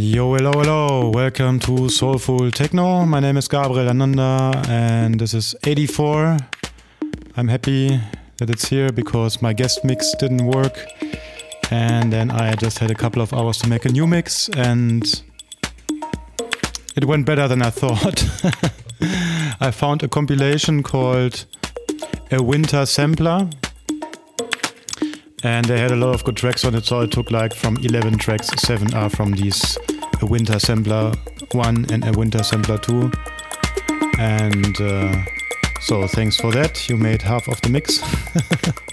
Yo, hello, hello. Welcome to Soulful Techno. My name is Gabriel Ananda and this is 84. I'm happy that it's here because my guest mix didn't work. And then I just had a couple of hours to make a new mix and it went better than I thought. I found a compilation called A Winter Sampler and they had a lot of good tracks on it so i took like from 11 tracks 7 are from these a winter sampler 1 and a winter sampler 2 and uh, so thanks for that. You made half of the mix.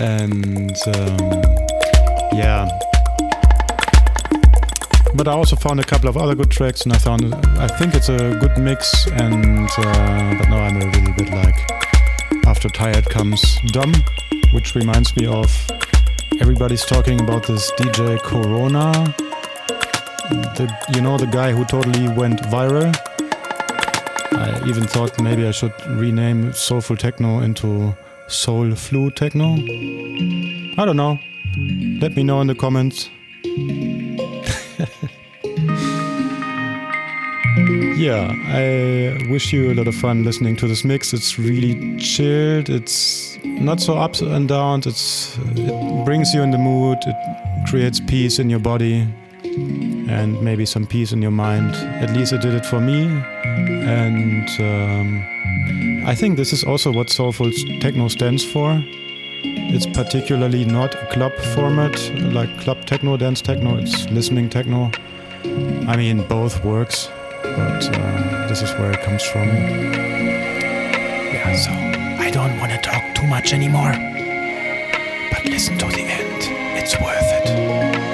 And um, yeah. But I also found a couple of other good tracks, and I found I think it's a good mix. And uh, but now I'm a little bit like after tired comes dumb which reminds me of everybody's talking about this DJ Corona. The, you know, the guy who totally went viral. I even thought maybe I should rename Soulful Techno into Soul Flu Techno. I don't know. Let me know in the comments. yeah, I wish you a lot of fun listening to this mix. It's really chilled. It's not so ups and downs. It's it brings you in the mood. It creates peace in your body and maybe some peace in your mind. At least it did it for me. And um, I think this is also what soulful techno stands for. It's particularly not a club format like club techno, dance techno. It's listening techno. I mean, both works, but uh, this is where it comes from. Yeah, so I don't want to too much anymore. But listen to the end, it's worth it.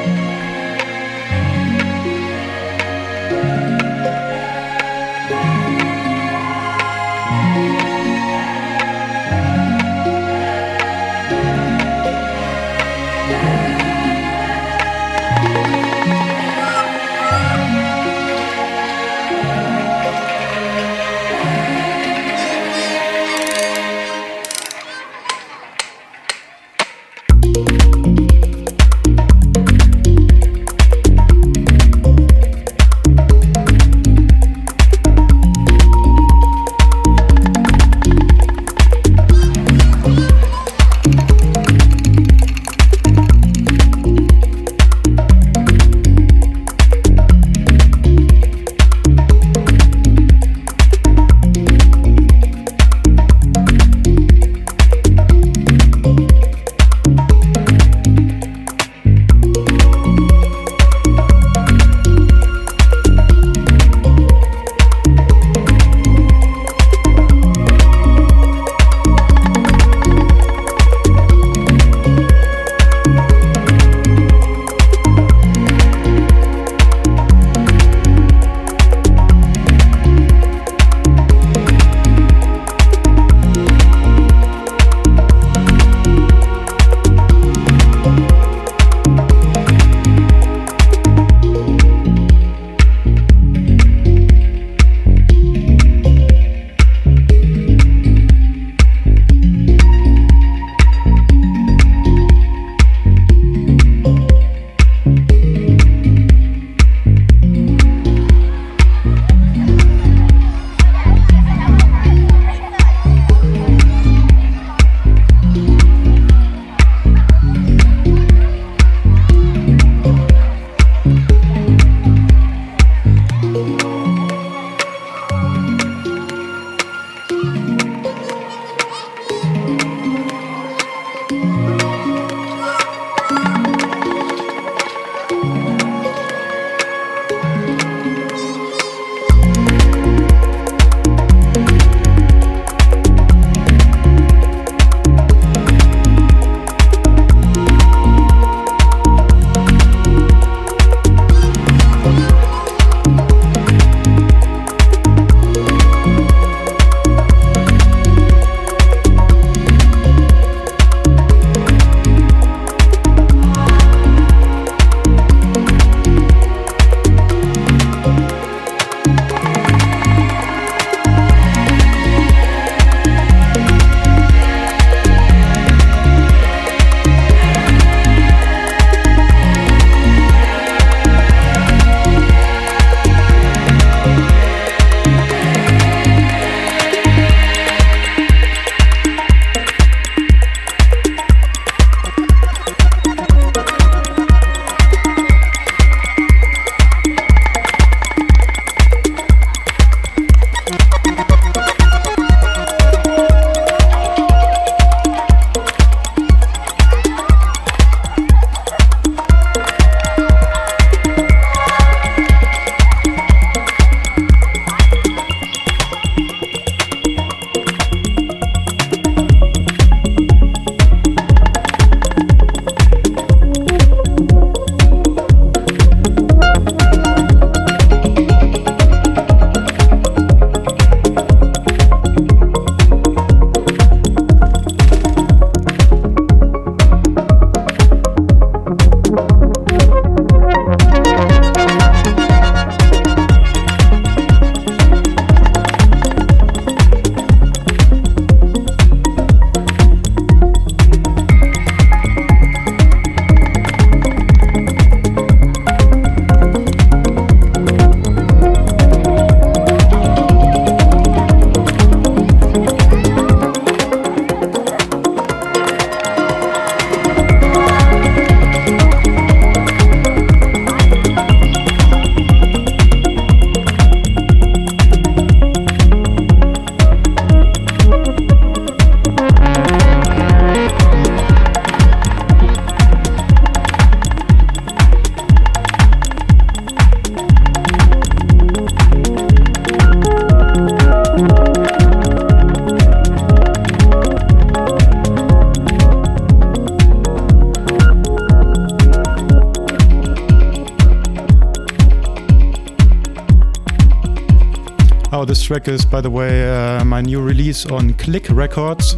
This track is, by the way, uh, my new release on Click Records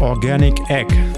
Organic Egg.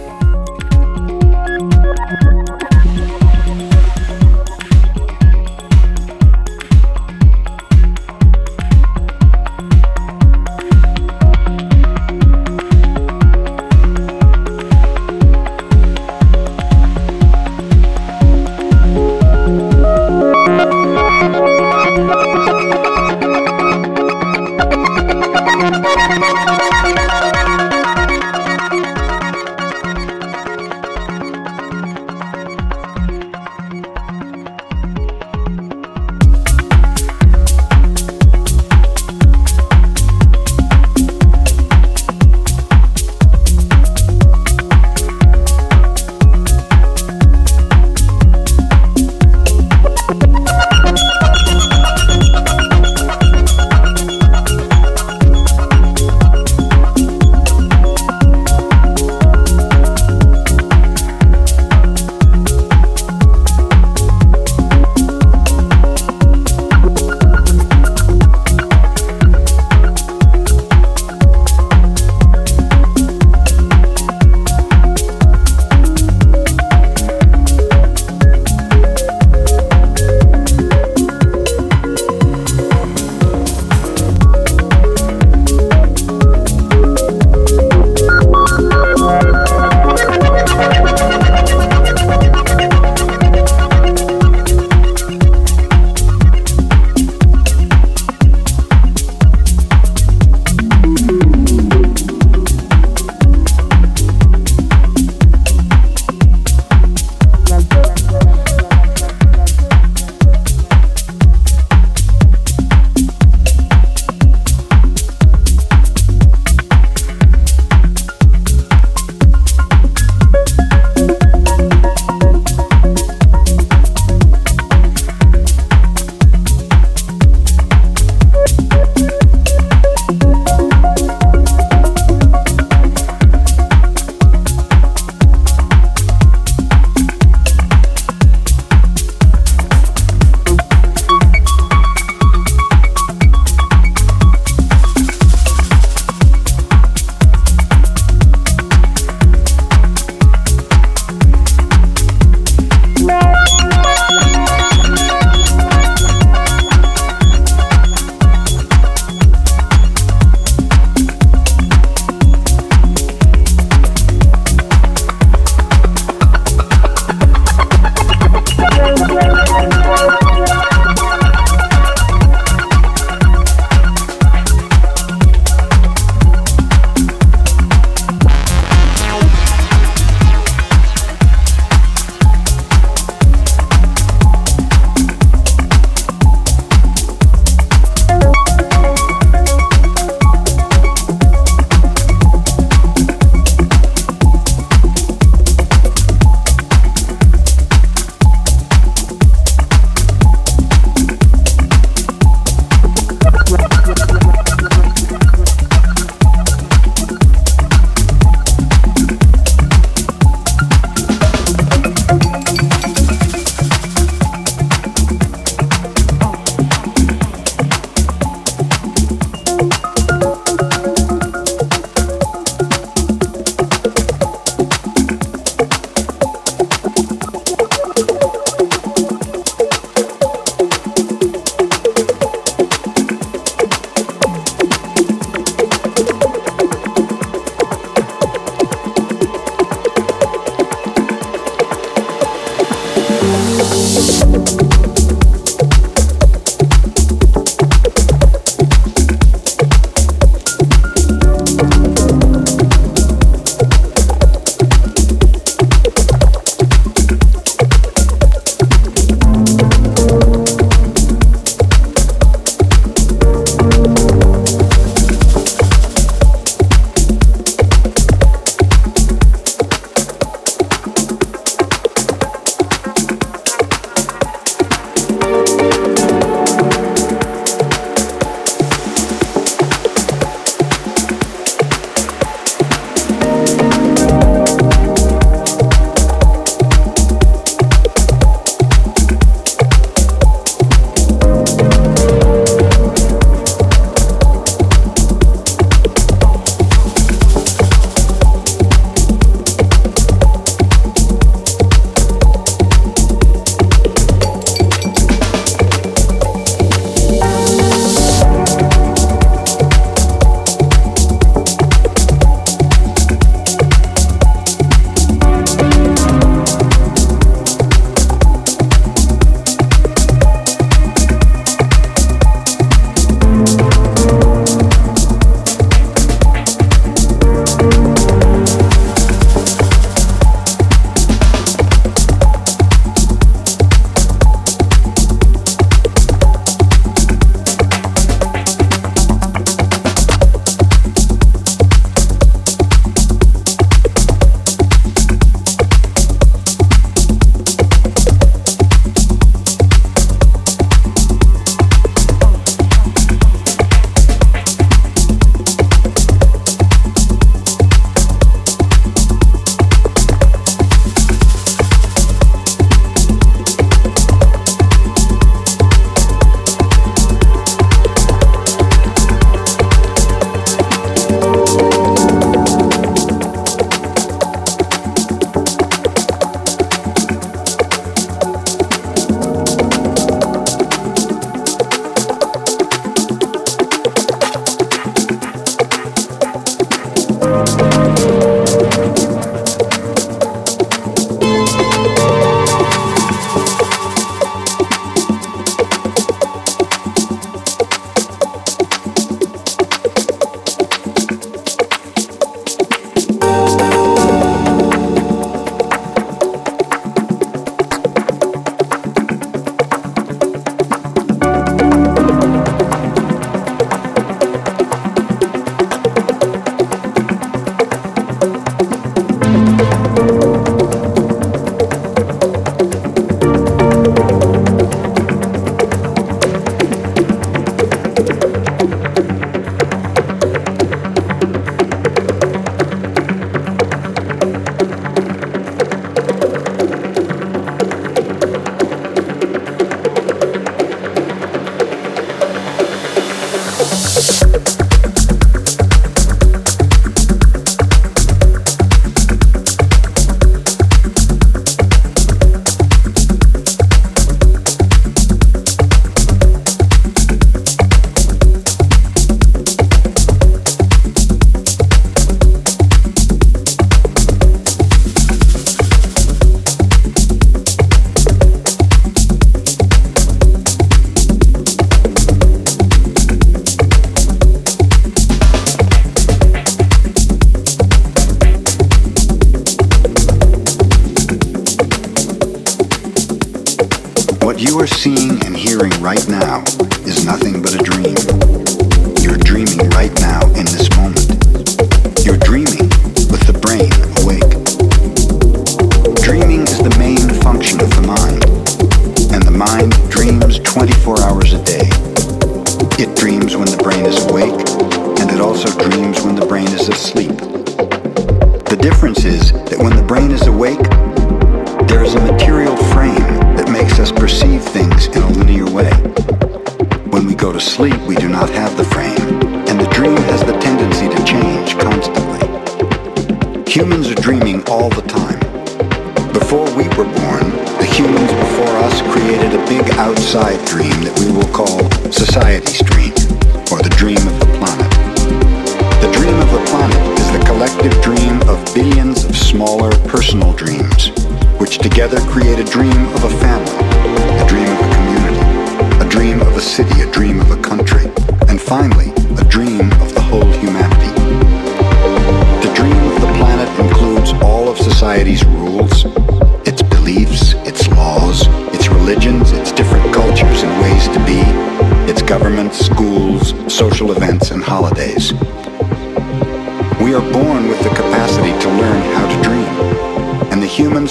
Right now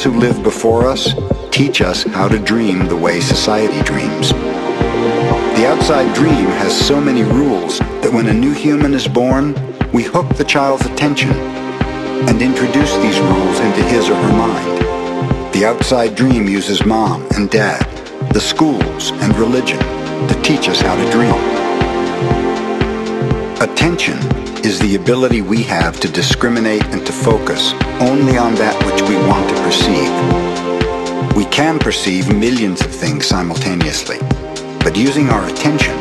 who live before us teach us how to dream the way society dreams. The outside dream has so many rules that when a new human is born, we hook the child's attention and introduce these rules into his or her mind. The outside dream uses mom and dad, the schools, and religion to teach us how to dream. Attention is the ability we have to discriminate and to focus only on that which we want to perceive. We can perceive millions of things simultaneously, but using our attention,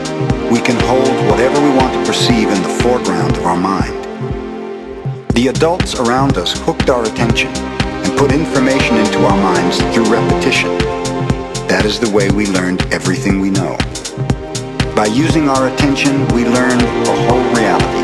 we can hold whatever we want to perceive in the foreground of our mind. The adults around us hooked our attention and put information into our minds through repetition. That is the way we learned everything we know. By using our attention, we learned a whole reality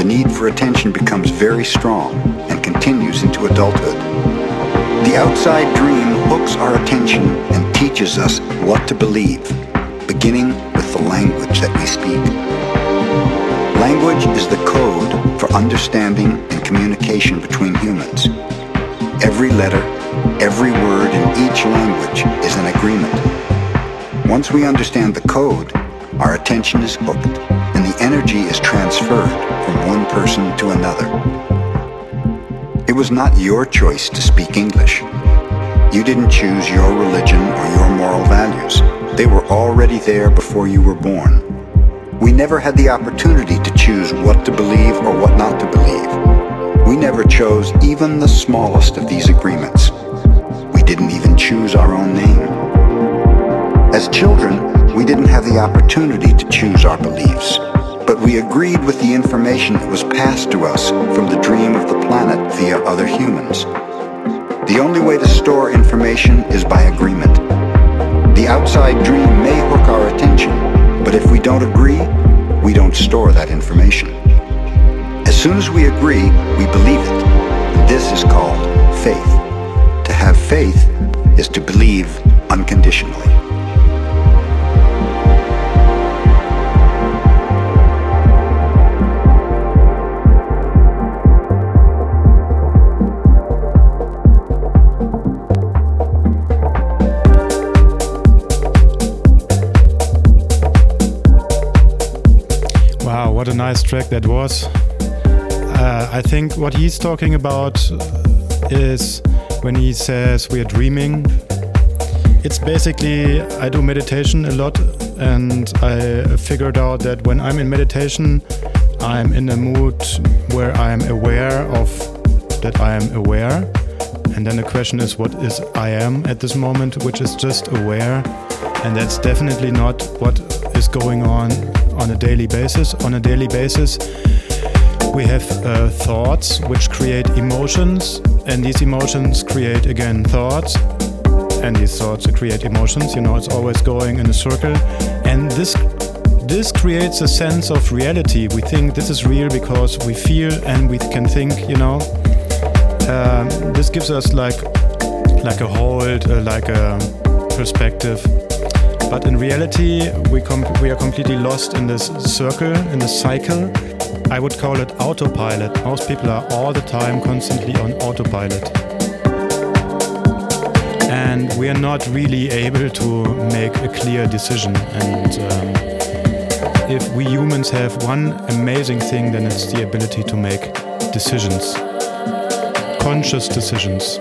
The need for attention becomes very strong and continues into adulthood. The outside dream hooks our attention and teaches us what to believe, beginning with the language that we speak. Language is the code for understanding and communication between humans. Every letter, every word in each language is an agreement. Once we understand the code, our attention is hooked and the energy is transferred from one person to another. It was not your choice to speak English. You didn't choose your religion or your moral values. They were already there before you were born. We never had the opportunity to choose what to believe or what not to believe. We never chose even the smallest of these agreements. We didn't even choose our own name. As children, we didn't have the opportunity to choose our beliefs but we agreed with the information that was passed to us from the dream of the planet via other humans. The only way to store information is by agreement. The outside dream may hook our attention, but if we don't agree, we don't store that information. As soon as we agree, we believe it. And this is called faith. To have faith is to believe unconditionally. Nice track that was. Uh, I think what he's talking about is when he says we are dreaming. It's basically, I do meditation a lot, and I figured out that when I'm in meditation, I'm in a mood where I'm aware of that I am aware. And then the question is, what is I am at this moment, which is just aware. And that's definitely not what is going on on a daily basis. On a daily basis, we have uh, thoughts which create emotions, and these emotions create again thoughts, and these thoughts create emotions. You know, it's always going in a circle, and this this creates a sense of reality. We think this is real because we feel and we can think. You know, um, this gives us like like a hold, uh, like a perspective. But in reality, we, we are completely lost in this circle, in this cycle. I would call it autopilot. Most people are all the time constantly on autopilot. And we are not really able to make a clear decision. And um, if we humans have one amazing thing, then it's the ability to make decisions, conscious decisions.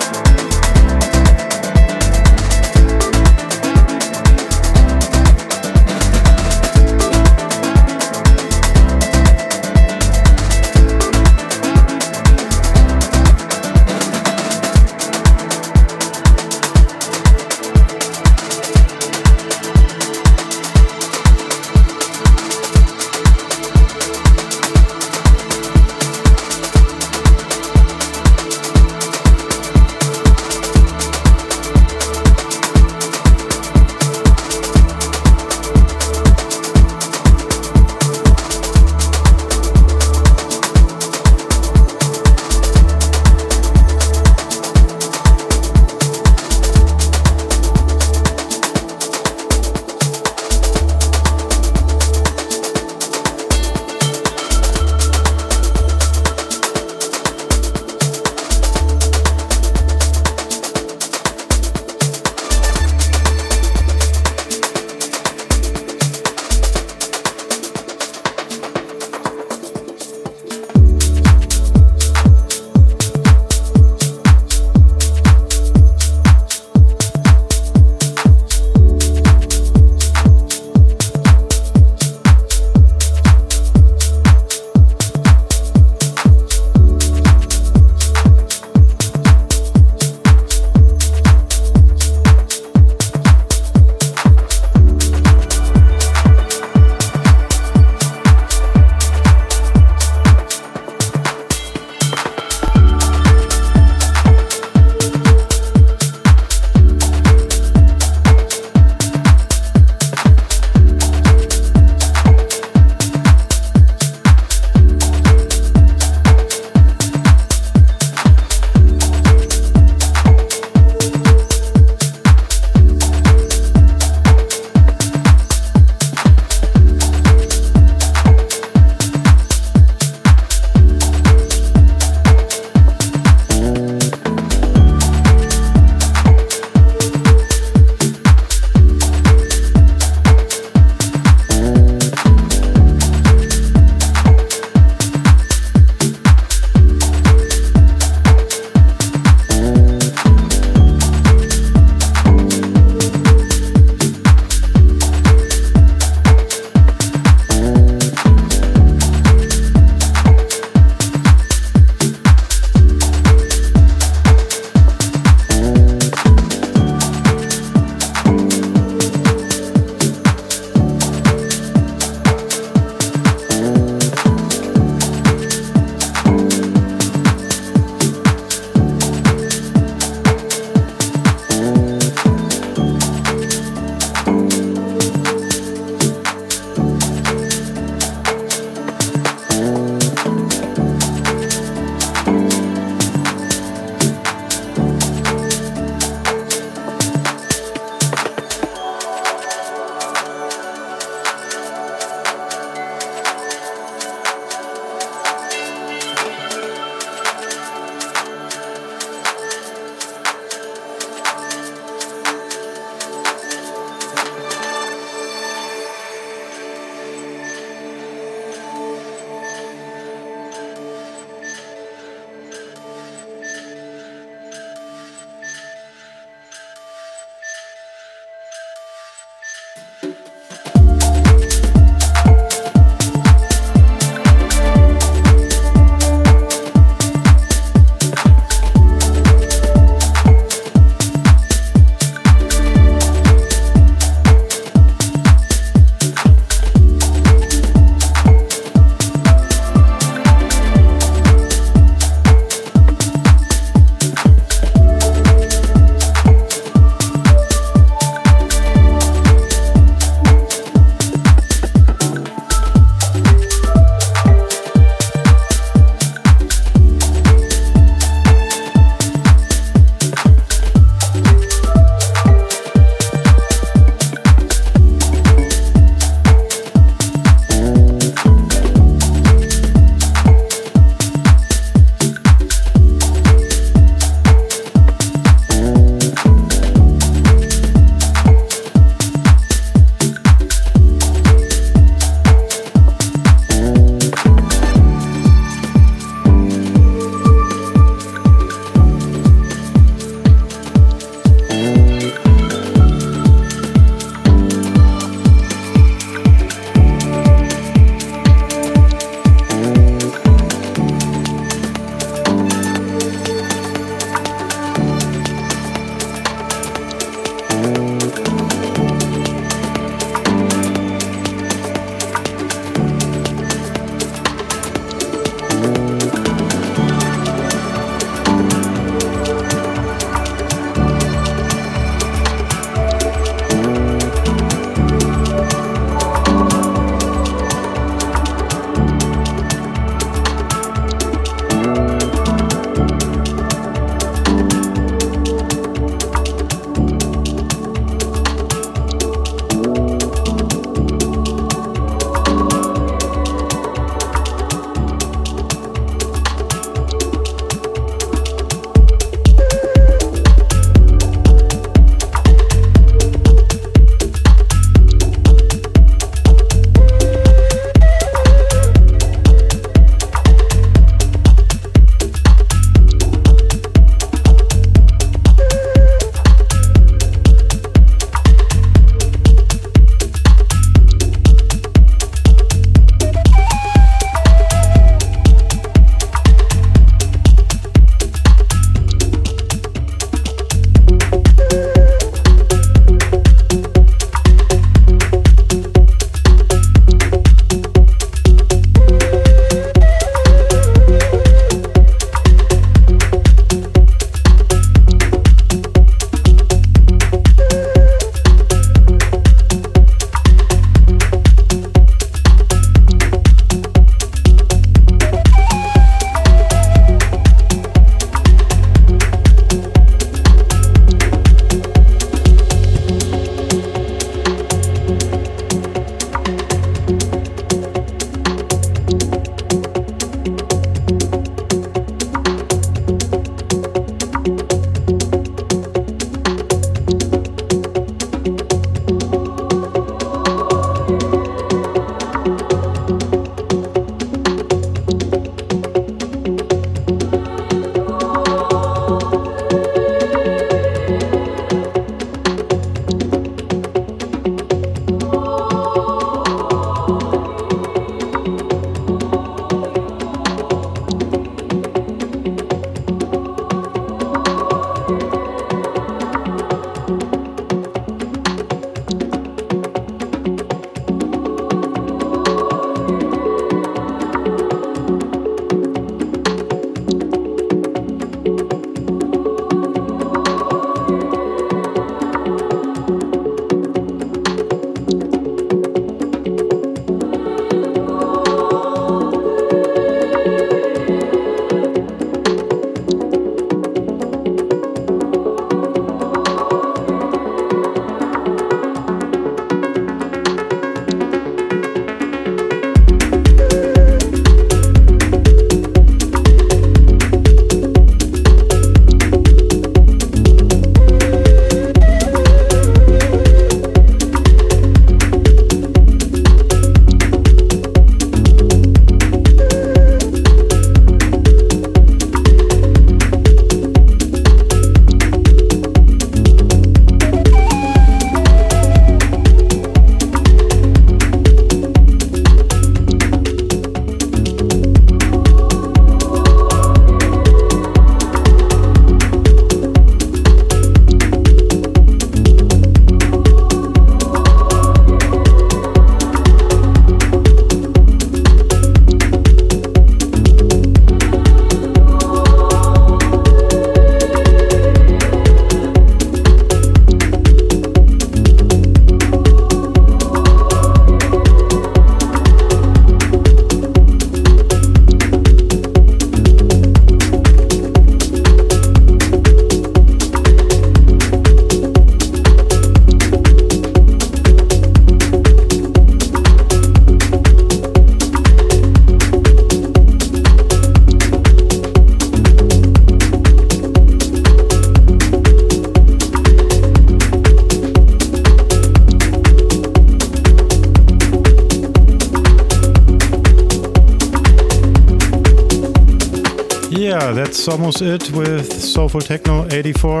That's almost it with Soulful Techno 84.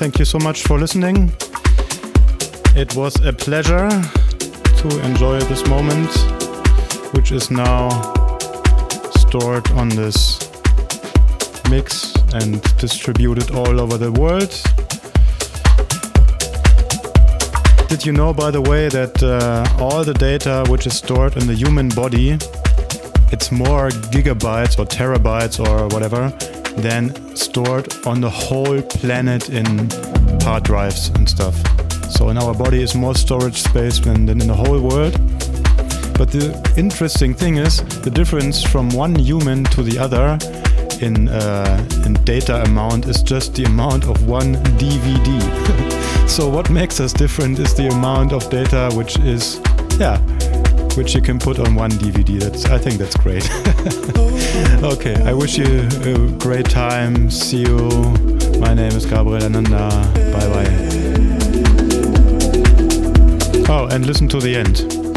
Thank you so much for listening. It was a pleasure to enjoy this moment, which is now stored on this mix and distributed all over the world. Did you know, by the way, that uh, all the data which is stored in the human body, it's more gigabytes or terabytes or whatever than stored on the whole planet in hard drives and stuff. So in our body is more storage space than, than in the whole world. But the interesting thing is the difference from one human to the other in, uh, in data amount is just the amount of one DVD. So what makes us different is the amount of data which is, yeah, which you can put on one DVD. That's I think that's great. okay, I wish you a great time. See you. My name is Gabriel Ananda. Bye bye. Oh, and listen to the end.